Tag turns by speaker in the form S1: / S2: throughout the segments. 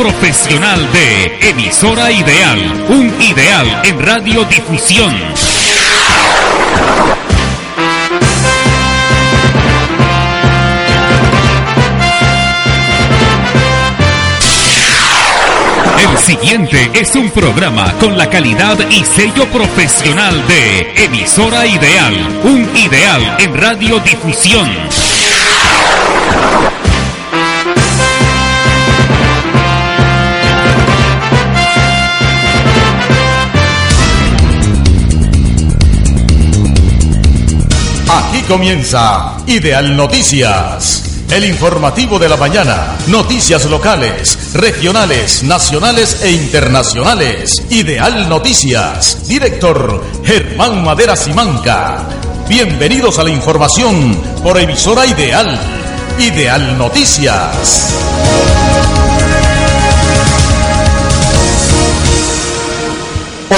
S1: Profesional de Emisora Ideal, un ideal en radiodifusión. El siguiente es un programa con la calidad y sello profesional de Emisora Ideal, un ideal en radiodifusión.
S2: Comienza Ideal Noticias. El informativo de la mañana. Noticias locales, regionales, nacionales e internacionales. Ideal Noticias. Director Germán Madera Simanca. Bienvenidos a la información por emisora Ideal. Ideal Noticias.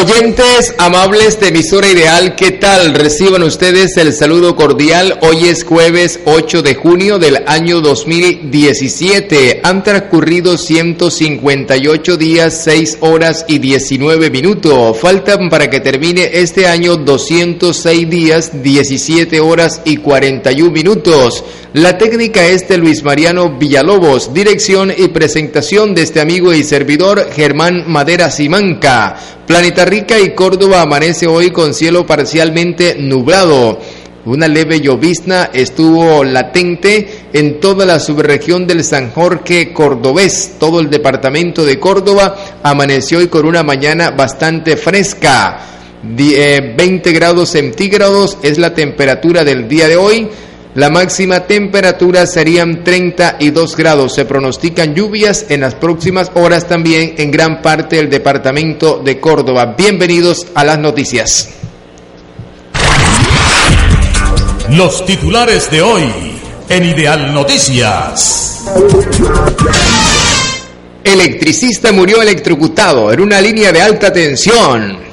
S3: Oyentes amables de emisora ideal, ¿qué tal? Reciban ustedes el saludo cordial. Hoy es jueves 8 de junio del año 2017. Han transcurrido 158 días, 6 horas y 19 minutos. Faltan para que termine este año 206 días, 17 horas y 41 minutos. La técnica es de Luis Mariano Villalobos, dirección y presentación de este amigo y servidor Germán Madera Simanca. Planeta Rica y Córdoba amanece hoy con cielo parcialmente nublado. Una leve llovizna estuvo latente en toda la subregión del San Jorge cordobés. Todo el departamento de Córdoba amaneció hoy con una mañana bastante fresca. 20 eh, grados centígrados es la temperatura del día de hoy. La máxima temperatura serían 32 grados. Se pronostican lluvias en las próximas horas también en gran parte del departamento de Córdoba. Bienvenidos a las noticias.
S2: Los titulares de hoy en Ideal Noticias.
S3: Electricista murió electrocutado en una línea de alta tensión.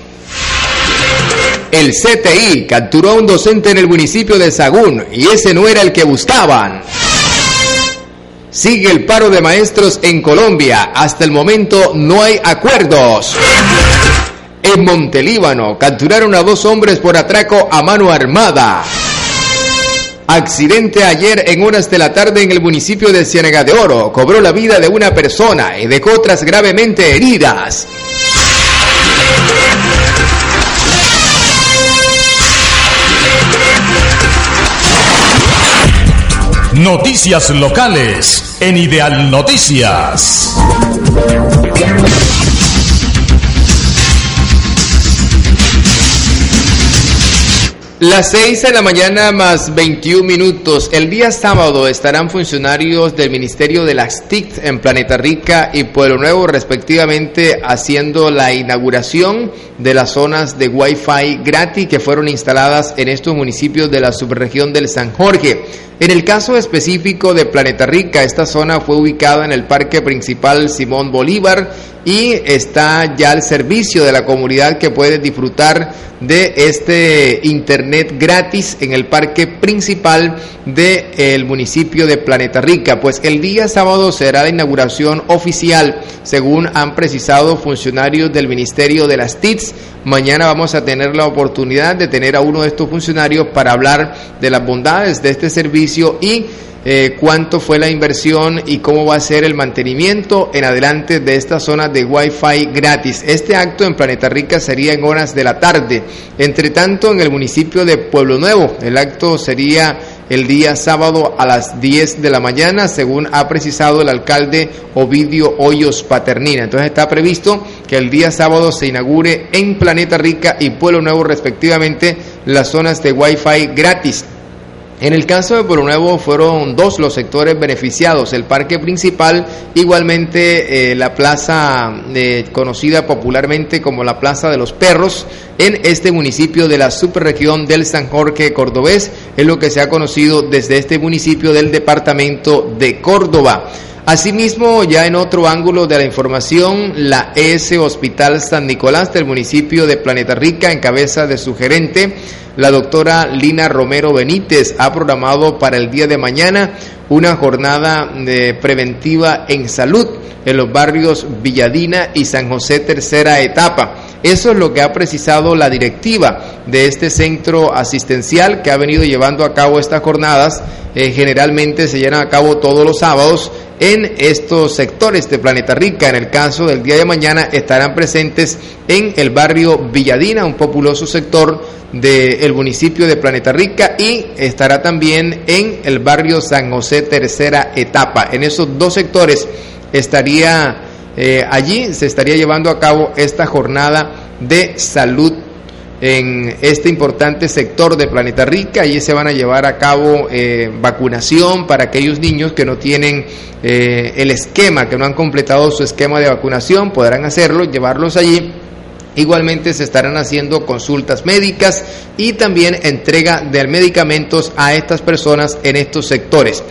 S3: El CTI capturó a un docente en el municipio de Sagún y ese no era el que buscaban. Sigue el paro de maestros en Colombia. Hasta el momento no hay acuerdos. En Montelíbano capturaron a dos hombres por atraco a mano armada. Accidente ayer en horas de la tarde en el municipio de Ciénaga de Oro. Cobró la vida de una persona y dejó otras gravemente heridas.
S2: Noticias locales en Ideal Noticias.
S3: Las 6 de la mañana más 21 minutos. El día sábado estarán funcionarios del Ministerio de las TIC en Planeta Rica y Pueblo Nuevo respectivamente haciendo la inauguración de las zonas de Wi-Fi gratis que fueron instaladas en estos municipios de la subregión del San Jorge. En el caso específico de Planeta Rica, esta zona fue ubicada en el Parque Principal Simón Bolívar y está ya al servicio de la comunidad que puede disfrutar de este internet gratis en el parque principal del municipio de Planeta Rica. Pues el día sábado será la inauguración oficial, según han precisado funcionarios del Ministerio de las TITS Mañana vamos a tener la oportunidad de tener a uno de estos funcionarios para hablar de las bondades de este servicio y eh, cuánto fue la inversión y cómo va a ser el mantenimiento en adelante de esta zona de Wi-Fi gratis. Este acto en Planeta Rica sería en horas de la tarde. Entre tanto, en el municipio de Pueblo Nuevo, el acto sería el día sábado a las 10 de la mañana, según ha precisado el alcalde Ovidio Hoyos Paternina. Entonces está previsto que el día sábado se inaugure en Planeta Rica y Pueblo Nuevo respectivamente las zonas de Wi-Fi gratis. En el caso de Pueblo Nuevo fueron dos los sectores beneficiados, el parque principal, igualmente eh, la plaza eh, conocida popularmente como la Plaza de los Perros, en este municipio de la subregión del San Jorge Cordobés, es lo que se ha conocido desde este municipio del departamento de Córdoba. Asimismo, ya en otro ángulo de la información, la ES Hospital San Nicolás del municipio de Planeta Rica, en cabeza de su gerente, la doctora Lina Romero Benítez, ha programado para el día de mañana una jornada de preventiva en salud en los barrios Villadina y San José tercera etapa. Eso es lo que ha precisado la directiva de este centro asistencial que ha venido llevando a cabo estas jornadas. Eh, generalmente se llevan a cabo todos los sábados en estos sectores de Planeta Rica. En el caso del día de mañana estarán presentes en el barrio Villadina, un populoso sector del municipio de Planeta Rica y estará también en el barrio San José tercera etapa. En esos dos sectores estaría eh, allí, se estaría llevando a cabo esta jornada de salud en este importante sector de Planeta Rica. Allí se van a llevar a cabo eh, vacunación para aquellos niños que no tienen eh, el esquema, que no han completado su esquema de vacunación, podrán hacerlo, llevarlos allí. Igualmente se estarán haciendo consultas médicas y también entrega de medicamentos a estas personas en estos sectores.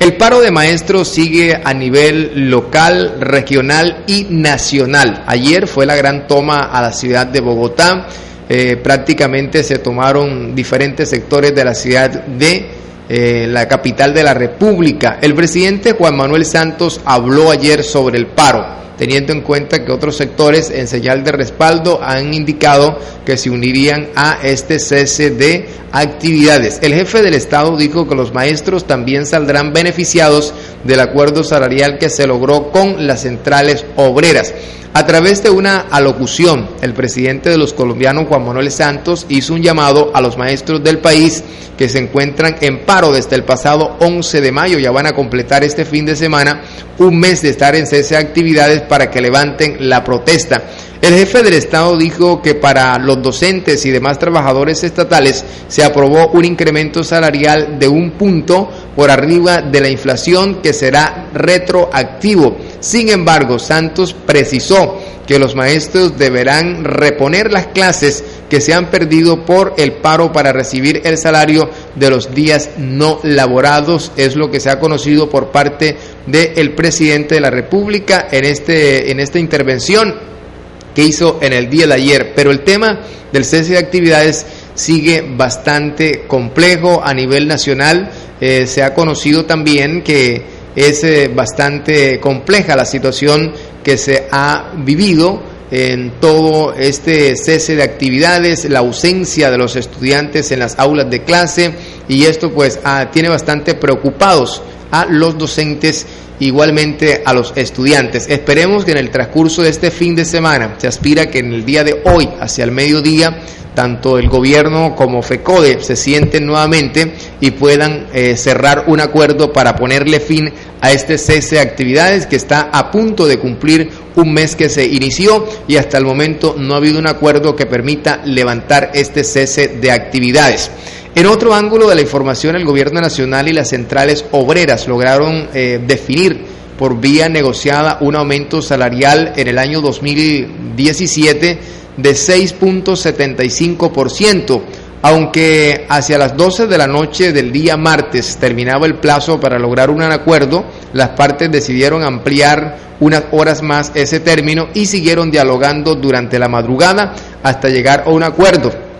S3: El paro de maestros sigue a nivel local, regional y nacional. Ayer fue la gran toma a la ciudad de Bogotá. Eh, prácticamente se tomaron diferentes sectores de la ciudad de eh, la capital de la República. El presidente Juan Manuel Santos habló ayer sobre el paro teniendo en cuenta que otros sectores en señal de respaldo han indicado que se unirían a este cese de actividades. El jefe del Estado dijo que los maestros también saldrán beneficiados del acuerdo salarial que se logró con las centrales obreras. A través de una alocución, el presidente de los colombianos, Juan Manuel Santos, hizo un llamado a los maestros del país que se encuentran en paro desde el pasado 11 de mayo. Ya van a completar este fin de semana un mes de estar en cese de actividades para que levanten la protesta. El jefe del Estado dijo que para los docentes y demás trabajadores estatales se aprobó un incremento salarial de un punto por arriba de la inflación que será retroactivo. Sin embargo, Santos precisó que los maestros deberán reponer las clases que se han perdido por el paro para recibir el salario de los días no laborados. Es lo que se ha conocido por parte del presidente de la República en, este, en esta intervención que hizo en el día de ayer. Pero el tema del cese de actividades sigue bastante complejo a nivel nacional. Eh, se ha conocido también que es eh, bastante compleja la situación que se ha vivido en todo este cese de actividades, la ausencia de los estudiantes en las aulas de clase y esto pues ah, tiene bastante preocupados a los docentes igualmente a los estudiantes. Esperemos que en el transcurso de este fin de semana se aspira que en el día de hoy, hacia el mediodía, tanto el gobierno como FECODE se sienten nuevamente y puedan eh, cerrar un acuerdo para ponerle fin a este cese de actividades que está a punto de cumplir un mes que se inició y hasta el momento no ha habido un acuerdo que permita levantar este cese de actividades. En otro ángulo de la información, el gobierno nacional y las centrales obreras lograron eh, definir por vía negociada un aumento salarial en el año 2017 de 6.75%, aunque hacia las 12 de la noche del día martes terminaba el plazo para lograr un acuerdo, las partes decidieron ampliar unas horas más ese término y siguieron dialogando durante la madrugada hasta llegar a un acuerdo.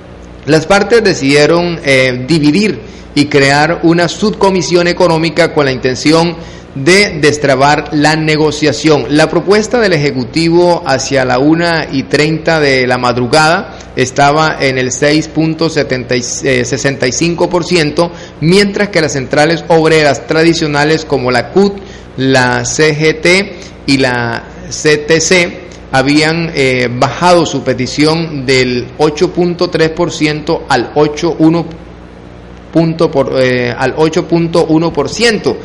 S3: Las partes decidieron eh, dividir y crear una subcomisión económica con la intención de destrabar la negociación. La propuesta del Ejecutivo hacia la 1 y 30 de la madrugada estaba en el 6.65%, mientras que las centrales obreras tradicionales como la CUT, la CGT y la CTC habían eh, bajado su petición del 8.3% al 8.1%. Por, eh, al 8.1%.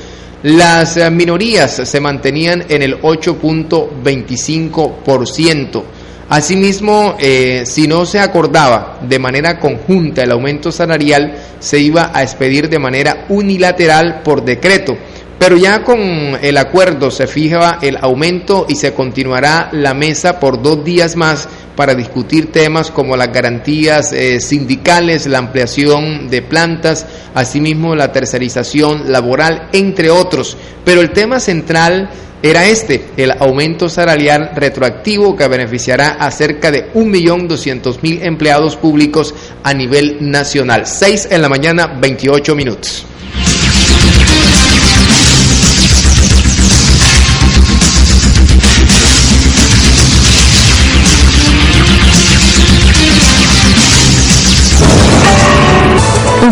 S3: Las eh, minorías se mantenían en el 8.25%. Asimismo, si no se acordaba de manera conjunta el aumento salarial, se iba a expedir de manera unilateral por decreto. Pero ya con el acuerdo se fija el aumento y se continuará la mesa por dos días más para discutir temas como las garantías eh, sindicales, la ampliación de plantas, asimismo la tercerización laboral, entre otros. Pero el tema central era este, el aumento salarial retroactivo que beneficiará a cerca de 1.200.000 empleados públicos a nivel nacional. 6 en la mañana, 28 minutos.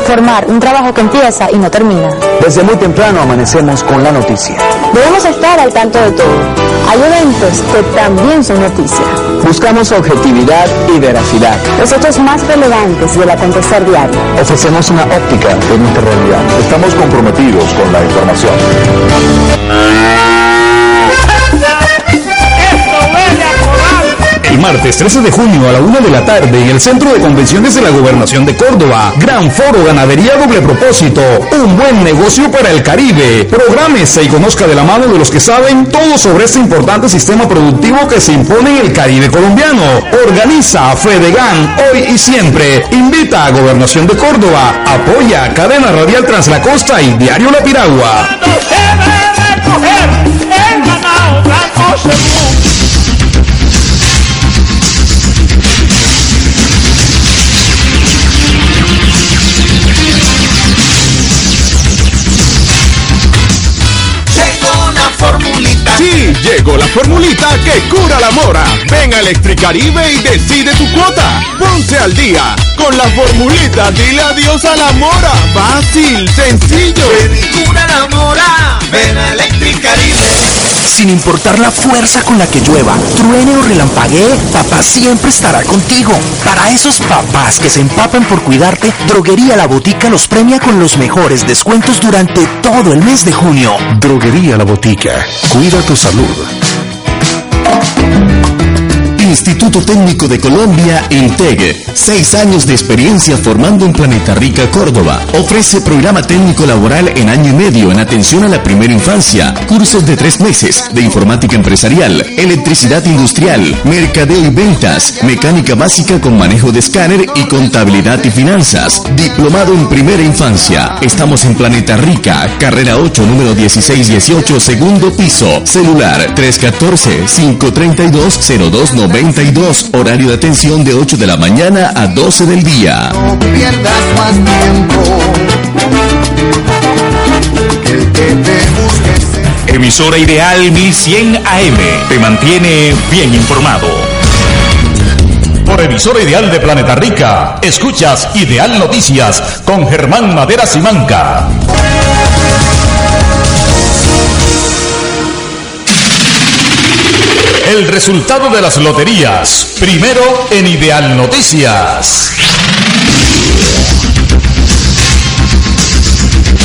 S4: Informar, un trabajo que empieza y no termina.
S5: Desde muy temprano amanecemos con la noticia.
S4: Debemos estar al tanto de todo. Hay eventos que también son noticia.
S5: Buscamos objetividad y veracidad.
S4: Los hechos más relevantes del acontecer diario.
S5: Ofrecemos una óptica de nuestra realidad.
S2: Estamos comprometidos con la información.
S1: El martes 13 de junio a la una de la tarde en el Centro de Convenciones de la Gobernación de Córdoba. Gran Foro Ganadería Doble Propósito. Un buen negocio para el Caribe. Prográmese y conozca de la mano de los que saben todo sobre este importante sistema productivo que se impone en el Caribe colombiano. Organiza Fedegan hoy y siempre. Invita a Gobernación de Córdoba. Apoya Cadena Radial Translacosta y Diario La Piragua.
S2: Sí, llegó la formulita que cura la mora. Ven a Electricaribe y decide tu cuota. Ponce al día con la formulita. Dile adiós a la mora. Fácil, sencillo.
S6: cura la mora. Ven a Electricaribe.
S7: Sin importar la fuerza con la que llueva, truene o relampaguee, papá siempre estará contigo. Para esos papás que se empapan por cuidarte, Droguería La Botica los premia con los mejores descuentos durante todo el mes de junio.
S2: Droguería La Botica. Cuida tu salud. Silva.
S8: Instituto Técnico de Colombia, INTEG. Seis años de experiencia formando en Planeta Rica, Córdoba. Ofrece programa técnico laboral en año y medio en atención a la primera infancia. Cursos de tres meses de informática empresarial, electricidad industrial, mercadeo y ventas, mecánica básica con manejo de escáner y contabilidad y finanzas. Diplomado en primera infancia. Estamos en Planeta Rica, carrera 8, número 1618, segundo piso. Celular 314-532-0290. Horario de atención de 8 de la mañana a 12 del día.
S6: No pierdas más tiempo. Que el que te.
S1: Emisora Ideal 1100 AM te mantiene bien informado.
S2: Por emisora ideal de Planeta Rica, escuchas Ideal Noticias con Germán Madera Simanca. El resultado de las loterías, primero en Ideal Noticias.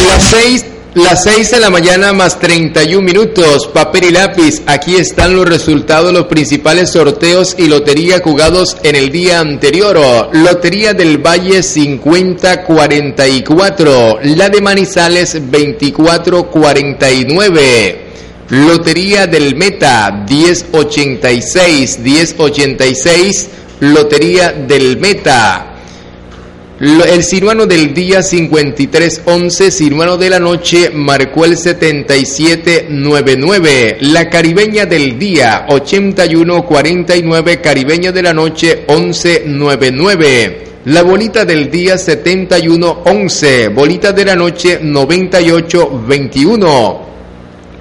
S3: Las 6 las 6 de la mañana más 31 minutos, papel y lápiz. Aquí están los resultados de los principales sorteos y lotería jugados en el día anterior. Lotería del Valle 5044, la de Manizales 2449. Lotería del Meta 1086, 1086, Lotería del Meta. El ciruano del día 5311, ciruano de la noche marcó el 7799. La caribeña del día 8149, caribeña de la noche 1199. La bolita del día 7111, bolita de la noche 9821.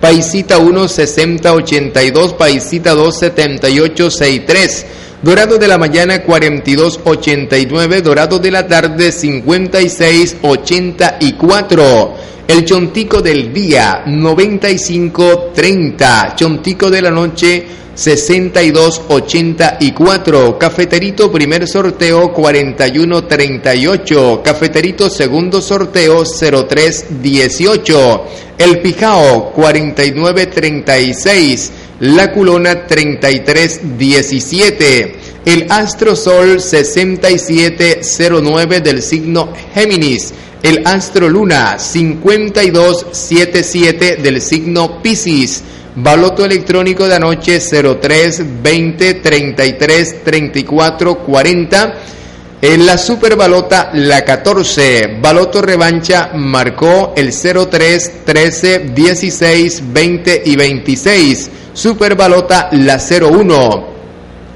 S3: Paisita 1 60 82, Paisita 2 78 63. Dorado de la mañana 42 89, Dorado de la tarde 56 84. El chontico del día 95 30, chontico de la noche 62 84, cafeterito primer sorteo 41 38, cafeterito segundo sorteo 03 18, el pijao 49 36, la culona 33 17, el astro sol 67 09 del signo Géminis, el astro luna 52 77 del signo Piscis, Baloto electrónico de anoche 03 20 33 34 40. En la Super Balota, la 14, Baloto Revancha marcó el 03, 13, 16, 20 y 26. Super Balota, la 01.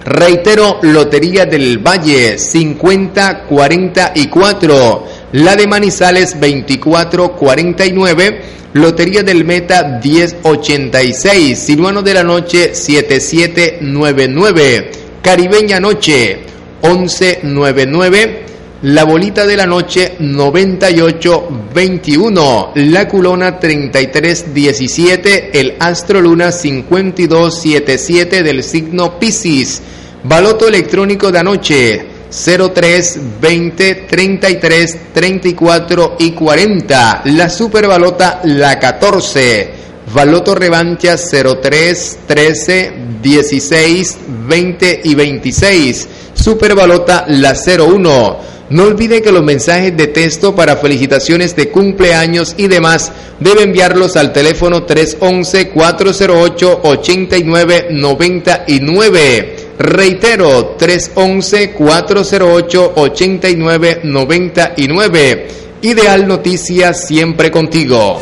S3: Reitero, Lotería del Valle, 50, 44. La de Manizales, 24, 49. Lotería del Meta, 1086. Sinuano de la Noche, 7799. Caribeña Noche, 1199. La bolita de la noche 9821, la culona 3317, el astro luna 5277 del signo Piscis, baloto electrónico de anoche 03 20 33 34 y 40, la superbalota la 14, baloto revancha 03 13 16 20 y 26, superbalota la 01 no olvide que los mensajes de texto para felicitaciones de cumpleaños y demás debe enviarlos al teléfono 311-408-8999. Reitero, 311-408-8999. Ideal Noticias siempre contigo.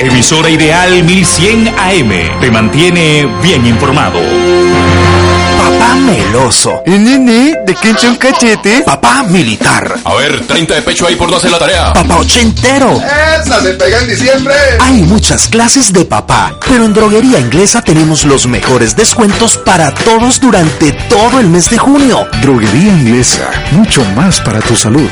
S1: Emisora Ideal 1100 AM te mantiene bien informado.
S7: Meloso.
S9: ¿Y nene? ¿De qué un cachete?
S7: Papá militar.
S10: A ver, 30 de pecho ahí por no hacer la tarea.
S7: Papá ochentero.
S2: ¡Esa se pega en diciembre!
S7: Hay muchas clases de papá, pero en Droguería Inglesa tenemos los mejores descuentos para todos durante todo el mes de junio.
S11: Droguería Inglesa, mucho más para tu salud.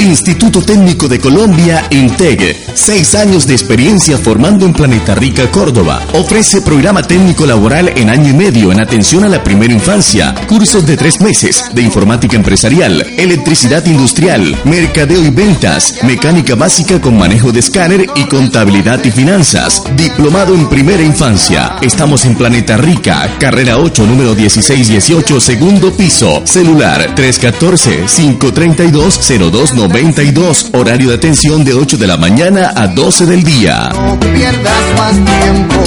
S8: Instituto Técnico de Colombia, INTEG. Seis años de experiencia formando en Planeta Rica, Córdoba. Ofrece programa técnico laboral en año y medio en atención a la primera infancia. Cursos de tres meses de informática empresarial, electricidad industrial, mercadeo y ventas, mecánica básica con manejo de escáner y contabilidad y finanzas. Diplomado en primera infancia. Estamos en Planeta Rica, carrera 8, número 1618, segundo piso. Celular 314-532-0290. 92, horario de atención de 8 de la mañana a 12 del día.
S6: No pierdas más tiempo.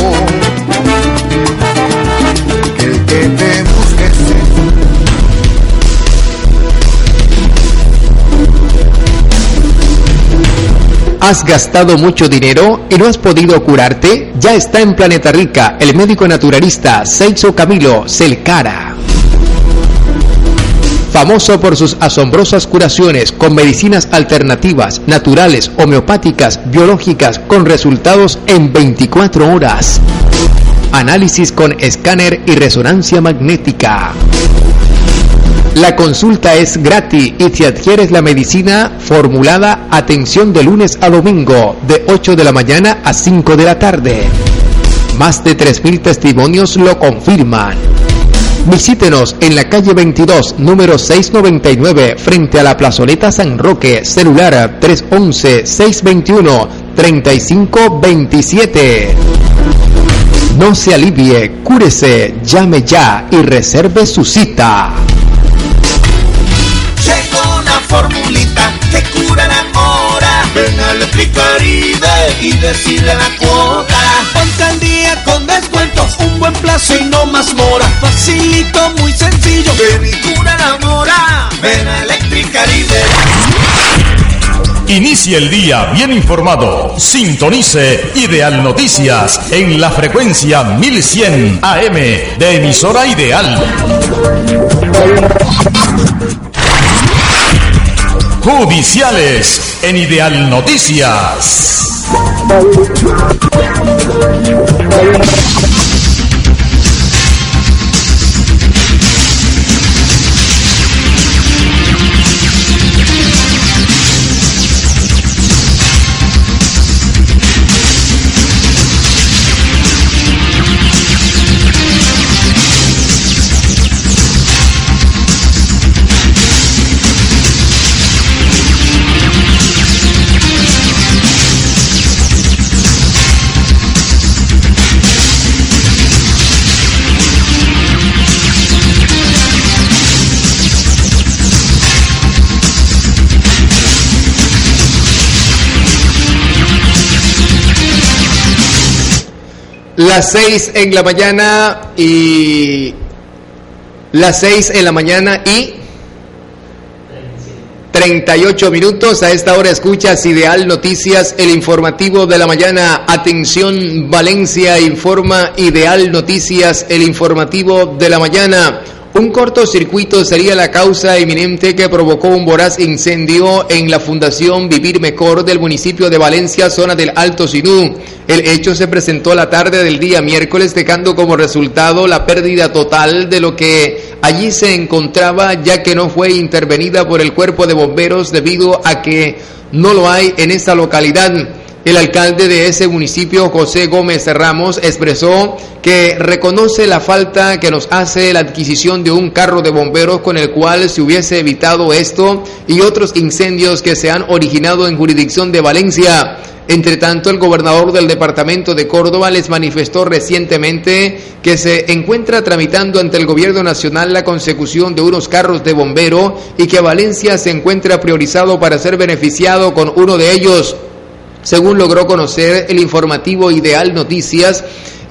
S6: El que te busque
S3: ¿Has gastado mucho dinero y no has podido curarte? Ya está en Planeta Rica el médico naturalista Seixo Camilo Celcara. Famoso por sus asombrosas curaciones con medicinas alternativas, naturales, homeopáticas, biológicas, con resultados en 24 horas. Análisis con escáner y resonancia magnética. La consulta es gratis y si adquieres la medicina formulada, atención de lunes a domingo, de 8 de la mañana a 5 de la tarde. Más de 3.000 testimonios lo confirman. Visítenos en la calle 22, número 699, frente a la plazoleta San Roque, celular 311-621-3527. No se alivie, cúrese, llame ya y reserve su cita.
S6: Llegó la formulita que cura la mora. Ven a Electricaribe y decide la cuota. Con descuentos, un buen plazo y no más mora. Facilito, muy sencillo. Ven y cura la mora. Ven a Electricaribe.
S1: Inicie el día bien informado. Sintonice Ideal Noticias en la frecuencia 1100 AM de emisora Ideal. Judiciales en Ideal Noticias. Bye. Bye.
S3: las 6 en la mañana y las 6 en la mañana y 38 minutos. A esta hora escuchas Ideal Noticias, el informativo de la mañana. Atención, Valencia informa Ideal Noticias, el informativo de la mañana. Un cortocircuito sería la causa eminente que provocó un voraz incendio en la Fundación Vivir Mejor del municipio de Valencia, zona del Alto Sinú. El hecho se presentó la tarde del día miércoles, dejando como resultado la pérdida total de lo que allí se encontraba, ya que no fue intervenida por el cuerpo de bomberos debido a que no lo hay en esta localidad. El alcalde de ese municipio, José Gómez Ramos, expresó que reconoce la falta que nos hace la adquisición de un carro de bomberos con el cual se hubiese evitado esto y otros incendios que se han originado en jurisdicción de Valencia. Entre tanto, el gobernador del departamento de Córdoba les manifestó recientemente que se encuentra tramitando ante el gobierno nacional la consecución de unos carros de bombero y que Valencia se encuentra priorizado para ser beneficiado con uno de ellos. Según logró conocer el informativo Ideal Noticias,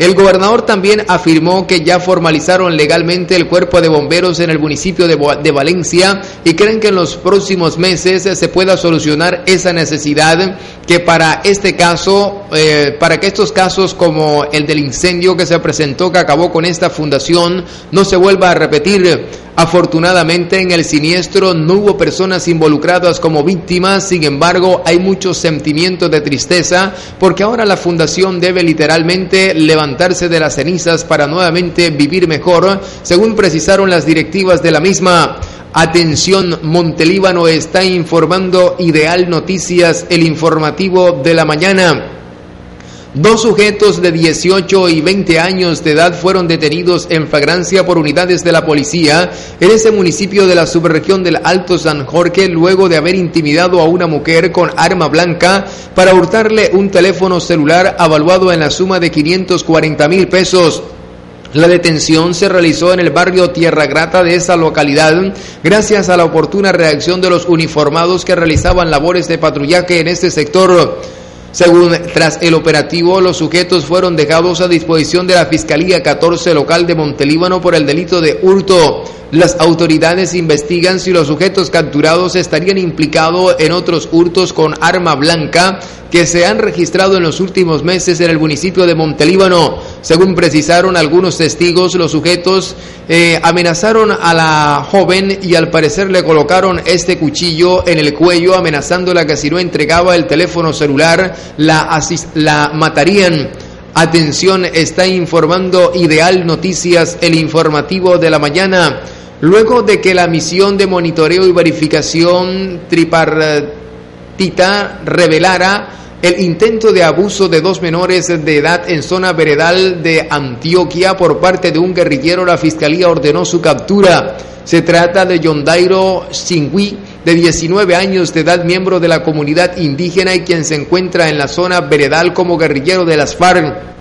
S3: el gobernador también afirmó que ya formalizaron legalmente el cuerpo de bomberos en el municipio de, Valencia y creen que en los próximos meses se pueda solucionar esa necesidad que para este caso, eh, para que estos casos como el del incendio que se presentó que acabó con esta fundación no se vuelva a repetir. Afortunadamente en el siniestro no hubo personas involucradas como víctimas, sin embargo hay muchos sentimientos de tristeza porque ahora la fundación debe literalmente levantarse de las cenizas para nuevamente vivir mejor, según precisaron las directivas de la misma. Atención, Montelíbano está informando Ideal Noticias, el informativo de la mañana. Dos sujetos de 18 y 20 años de edad fueron detenidos en flagrancia por unidades de la policía en ese municipio de la subregión del Alto San Jorge luego de haber intimidado a una mujer con arma blanca para hurtarle un teléfono celular avaluado en la suma de 540 mil pesos. La detención se realizó en el barrio Tierra Grata de esa localidad gracias a la oportuna reacción de los uniformados que realizaban labores de patrullaje en este sector. Según tras el operativo, los sujetos fueron dejados a disposición de la Fiscalía 14 local de Montelíbano por el delito de hurto. Las autoridades investigan si los sujetos capturados estarían implicados en otros hurtos con arma blanca que se han registrado en los últimos meses en el municipio de Montelíbano. Según precisaron algunos testigos, los sujetos eh, amenazaron a la joven y al parecer le colocaron este cuchillo en el cuello amenazándola que si no entregaba el teléfono celular la, la matarían. Atención, está informando Ideal Noticias, el informativo de la mañana. Luego de que la misión de monitoreo y verificación tripartita revelara el intento de abuso de dos menores de edad en zona veredal de Antioquia por parte de un guerrillero, la fiscalía ordenó su captura. Se trata de Yondairo Singui, de 19 años de edad, miembro de la comunidad indígena y quien se encuentra en la zona veredal como guerrillero de las FARC.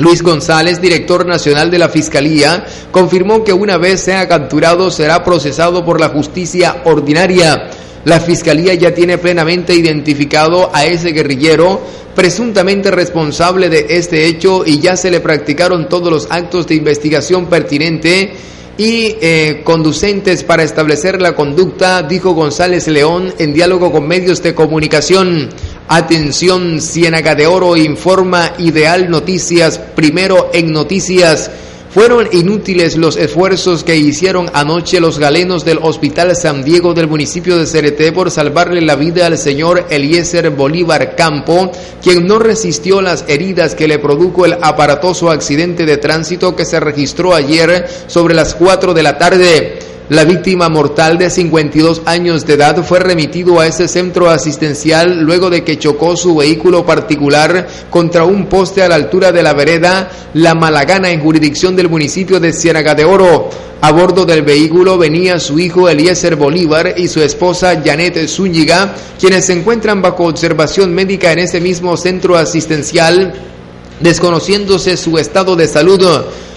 S3: Luis González, director nacional de la Fiscalía, confirmó que una vez sea capturado será procesado por la justicia ordinaria. La Fiscalía ya tiene plenamente identificado a ese guerrillero presuntamente responsable de este hecho y ya se le practicaron todos los actos de investigación pertinente y eh, conducentes para establecer la conducta, dijo González León en diálogo con medios de comunicación. Atención, Ciénaga de Oro informa Ideal Noticias, primero en noticias. Fueron inútiles los esfuerzos que hicieron anoche los galenos del Hospital San Diego del municipio de Cereté por salvarle la vida al señor Eliezer Bolívar Campo, quien no resistió las heridas que le produjo el aparatoso accidente de tránsito que se registró ayer sobre las 4 de la tarde. La víctima mortal de 52 años de edad fue remitido a ese centro asistencial luego de que chocó su vehículo particular contra un poste a la altura de la vereda La Malagana en jurisdicción del municipio de Ciénaga de Oro. A bordo del vehículo venía su hijo Eliezer Bolívar y su esposa Janet Zúñiga, quienes se encuentran bajo observación médica en ese mismo centro asistencial, desconociéndose su estado de salud.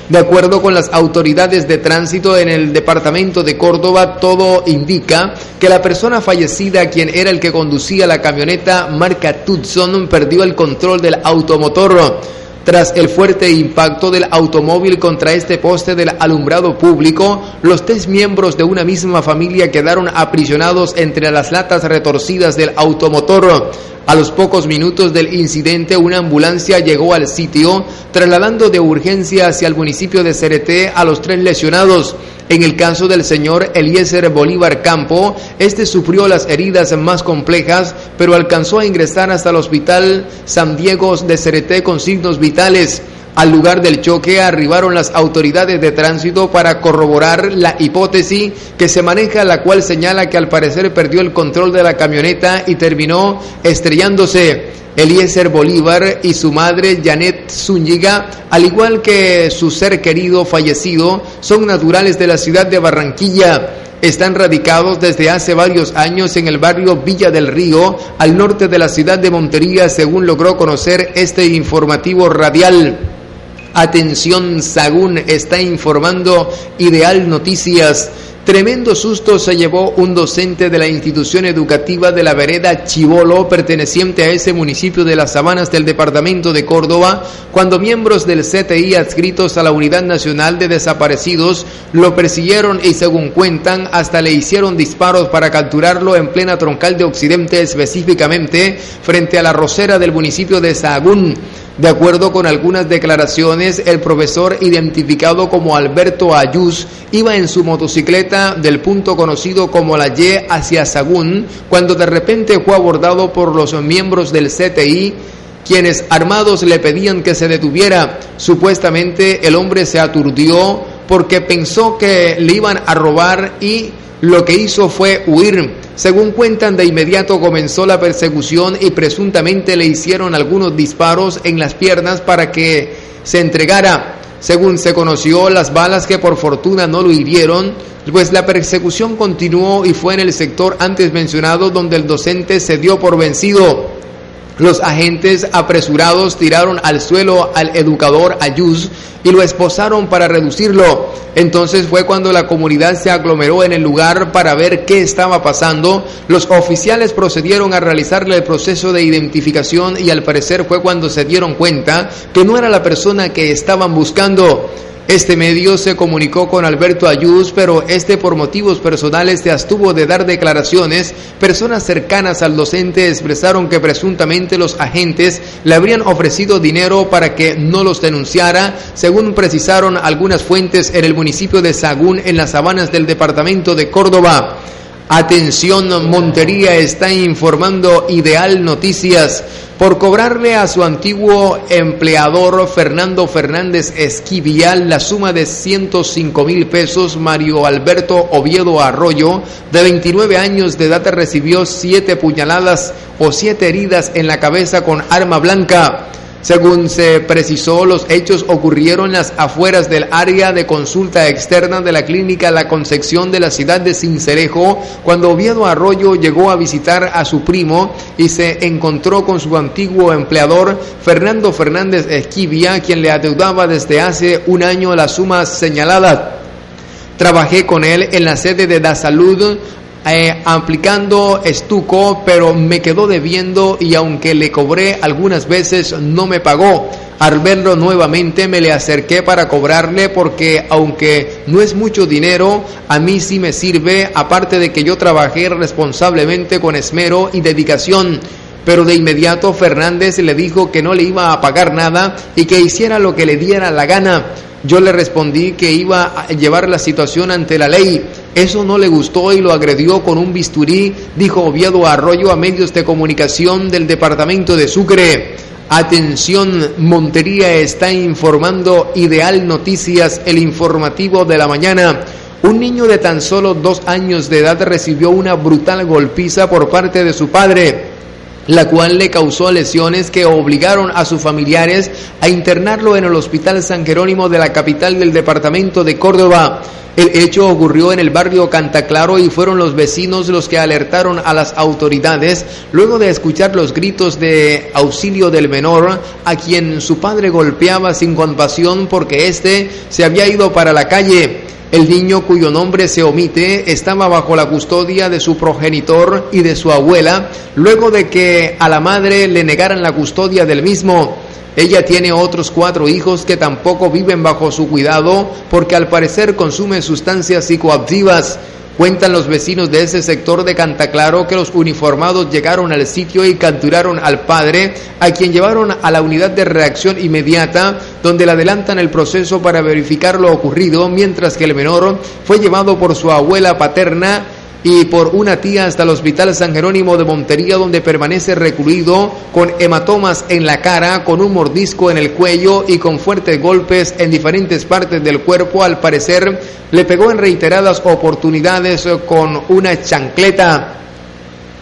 S3: De acuerdo con las autoridades de tránsito en el departamento de Córdoba, todo indica que la persona fallecida, quien era el que conducía la camioneta marca Tucson, perdió el control del automotor. Tras el fuerte impacto del automóvil contra este poste del alumbrado público, los tres miembros de una misma familia quedaron aprisionados entre las latas retorcidas del automotor. A los pocos minutos del incidente, una ambulancia llegó al sitio, trasladando de urgencia hacia el municipio de Cereté a los tres lesionados. En el caso del señor Eliezer Bolívar Campo, este sufrió las heridas más complejas, pero alcanzó a ingresar hasta el hospital San Diego de Cereté con signos vitales. Al lugar del choque arribaron las autoridades de tránsito para corroborar la hipótesis que se maneja, la cual señala que al parecer perdió el control de la camioneta y terminó estrellándose. Eliezer Bolívar y su madre Janet Zúñiga, al igual que su ser querido fallecido, son naturales de la ciudad de Barranquilla. Están radicados desde hace varios años en el barrio Villa del Río, al norte de la ciudad de Montería, según logró conocer este informativo radial. Atención, Sagún está informando Ideal Noticias. Tremendo susto se llevó un docente de la institución educativa de la vereda Chivolo, perteneciente a ese municipio de las Sabanas del departamento de Córdoba, cuando miembros del CTI adscritos a la Unidad Nacional de Desaparecidos lo persiguieron y según cuentan hasta le hicieron disparos para capturarlo en plena troncal de Occidente, específicamente frente a la rosera del municipio de Sahagún. De acuerdo con algunas declaraciones, el profesor identificado como Alberto Ayús iba en su motocicleta del punto conocido como la Y hacia Sagún, cuando de repente fue abordado por los miembros del CTI quienes armados le pedían que se detuviera. Supuestamente el hombre se aturdió porque pensó que le iban a robar y lo que hizo fue huir. Según cuentan, de inmediato comenzó la persecución y presuntamente le hicieron algunos disparos en las piernas para que se entregara. Según se conoció, las balas que por fortuna no lo hirieron, pues la persecución continuó y fue en el sector antes mencionado donde el docente se dio por vencido. Los agentes apresurados tiraron al suelo al educador Ayuz y lo esposaron para reducirlo. Entonces fue cuando la comunidad se aglomeró en el lugar para ver qué estaba pasando. Los oficiales procedieron a realizarle el proceso de identificación y al parecer fue cuando se dieron cuenta que no era la persona que estaban buscando. Este medio se comunicó con Alberto Ayús, pero este por motivos personales se abstuvo de dar declaraciones. Personas cercanas al docente expresaron que presuntamente los agentes le habrían ofrecido dinero para que no los denunciara, según precisaron algunas fuentes en el municipio de Sagún, en las sabanas del departamento de Córdoba. Atención, Montería está informando Ideal Noticias por cobrarle a su antiguo empleador Fernando Fernández Esquivial la suma de 105 mil pesos, Mario Alberto Oviedo Arroyo, de 29 años de edad, recibió siete puñaladas o siete heridas en la cabeza con arma blanca. Según se precisó, los hechos ocurrieron en las afueras del área de consulta externa de la clínica La Concepción de la ciudad de Cincerejo, cuando Oviedo Arroyo llegó a visitar a su primo y se encontró con su antiguo empleador Fernando Fernández Esquivia, quien le adeudaba desde hace un año la suma señalada. Trabajé con él en la sede de Da Salud eh, aplicando estuco, pero me quedó debiendo y aunque le cobré algunas veces no me pagó. Al verlo nuevamente me le acerqué para cobrarle porque aunque no es mucho dinero, a mí sí me sirve, aparte de que yo trabajé responsablemente con esmero y dedicación. Pero de inmediato Fernández le dijo que no le iba a pagar nada y que hiciera lo que le diera la gana. Yo le respondí que iba a llevar la situación ante la ley. Eso no le gustó y lo agredió con un bisturí, dijo Oviedo Arroyo a medios de comunicación del departamento de Sucre. Atención, Montería está informando Ideal Noticias, el informativo de la mañana. Un niño de tan solo dos años de edad recibió una brutal golpiza por parte de su padre la cual le causó lesiones que obligaron a sus familiares a internarlo en el Hospital San Jerónimo de la capital del departamento de Córdoba. El hecho ocurrió en el barrio Cantaclaro y fueron los vecinos los que alertaron a las autoridades luego de escuchar los gritos de auxilio del menor, a quien su padre golpeaba sin compasión porque éste se había ido para la calle. El niño cuyo nombre se omite estaba bajo la custodia de su progenitor y de su abuela, luego de que a la madre le negaran la custodia del mismo. Ella tiene otros cuatro hijos que tampoco viven bajo su cuidado porque al parecer consume sustancias psicoactivas. Cuentan los vecinos de ese sector de Cantaclaro que los uniformados llegaron al sitio y capturaron al padre, a quien llevaron a la unidad de reacción inmediata, donde le adelantan el proceso para verificar lo ocurrido, mientras que el menor fue llevado por su abuela paterna y por una tía hasta el Hospital San Jerónimo de Montería, donde permanece recluido con hematomas en la cara, con un mordisco en el cuello y con fuertes golpes en diferentes partes del cuerpo. Al parecer, le pegó en reiteradas oportunidades con una chancleta.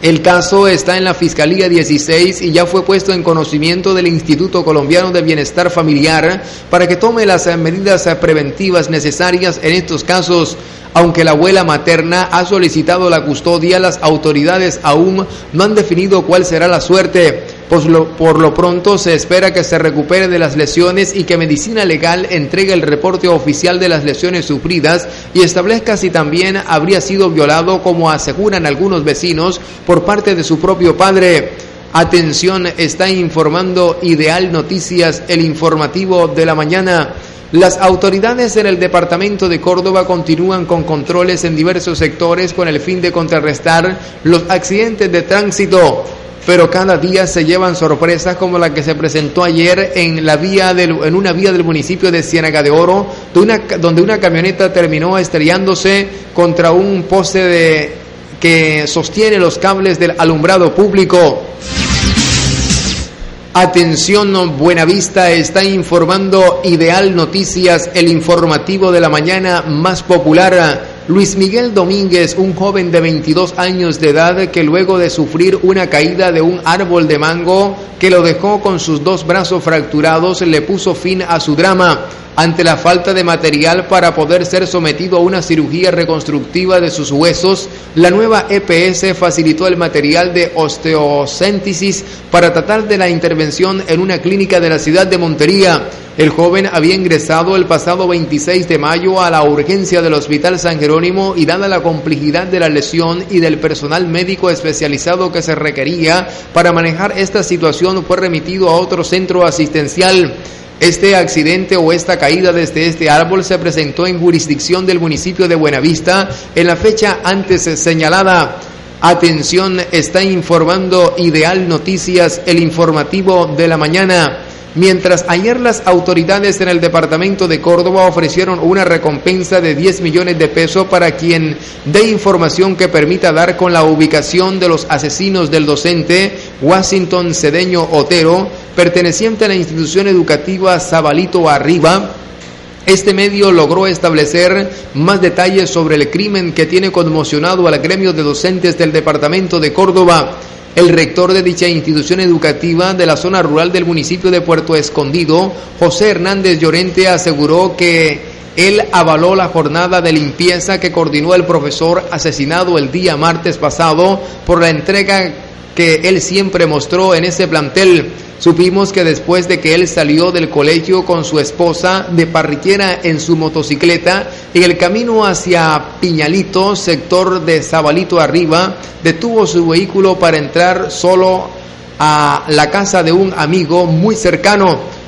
S3: El caso está en la Fiscalía 16 y ya fue puesto en conocimiento del Instituto Colombiano de Bienestar Familiar para que tome las medidas preventivas necesarias en estos casos. Aunque la abuela materna ha solicitado la custodia, las autoridades aún no han definido cuál será la suerte. Pues por lo pronto se espera que se recupere de las lesiones y que Medicina Legal entregue el reporte oficial de las lesiones sufridas y establezca si también habría sido violado, como aseguran algunos vecinos, por parte de su propio padre. Atención, está informando Ideal Noticias, el informativo de la mañana. Las autoridades en el departamento de Córdoba continúan con controles en diversos sectores con el fin de contrarrestar los accidentes de tránsito, pero cada día se llevan sorpresas como la que se presentó ayer en la vía del, en una vía del municipio de Ciénaga de Oro, donde una camioneta terminó estrellándose contra un poste de, que sostiene los cables del alumbrado público. Atención, Buenavista está informando Ideal Noticias, el informativo de la mañana más popular. Luis Miguel Domínguez, un joven de 22 años de edad que luego de sufrir una caída de un árbol de mango que lo dejó con sus dos brazos fracturados, le puso fin a su drama ante la falta de material para poder ser sometido a una cirugía reconstructiva de sus huesos, la nueva EPS facilitó el material de osteocéntesis para tratar de la intervención en una clínica de la ciudad de Montería. El joven había ingresado el pasado 26 de mayo a la urgencia del Hospital San Jerónimo y dada la complejidad de la lesión y del personal médico especializado que se requería para manejar esta situación fue remitido a otro centro asistencial. Este accidente o esta caída desde este árbol se presentó en jurisdicción del municipio de Buenavista en la fecha antes señalada. Atención, está informando Ideal Noticias, el informativo de la mañana. Mientras ayer las autoridades en el departamento de Córdoba ofrecieron una recompensa de 10 millones de pesos para quien dé información que permita dar con la ubicación de los asesinos del docente Washington Cedeño Otero, perteneciente a la institución educativa Zabalito Arriba, este medio logró establecer más detalles sobre el crimen que tiene conmocionado al gremio de docentes del departamento de Córdoba. El rector de dicha institución educativa de la zona rural del municipio de Puerto Escondido, José Hernández Llorente, aseguró que él avaló la jornada de limpieza que coordinó el profesor asesinado el día martes pasado por la entrega que él siempre mostró en ese plantel. Supimos que después de que él salió del colegio con su esposa de parriquera en su motocicleta, en el camino hacia Piñalito, sector de Zabalito arriba, detuvo su vehículo para entrar solo a la casa de un amigo muy cercano.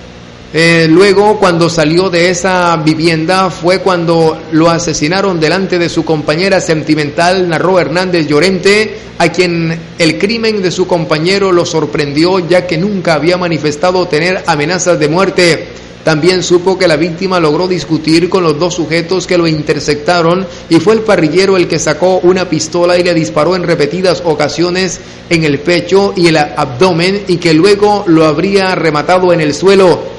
S3: Eh, luego, cuando salió de esa vivienda, fue cuando lo asesinaron delante de su compañera sentimental, narró Hernández Llorente, a quien el crimen de su compañero lo sorprendió ya que nunca había manifestado tener amenazas de muerte. También supo que la víctima logró discutir con los dos sujetos que lo interceptaron y fue el parrillero el que sacó una pistola y le disparó en repetidas ocasiones en el pecho y el abdomen y que luego lo habría rematado en el suelo.